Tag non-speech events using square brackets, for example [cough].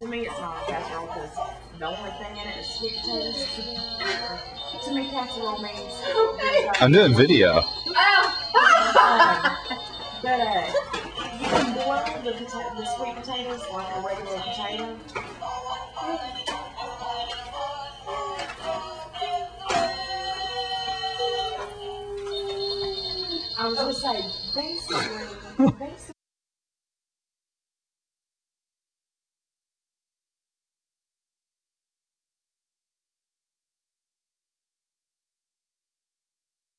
To me, it's not a casserole because the only thing in it is sweet potatoes. to me, casserole means. I'm doing video. [laughs] But uh, you can boil the, pota- the sweet potatoes like a regular potato. I was gonna say basically, basically.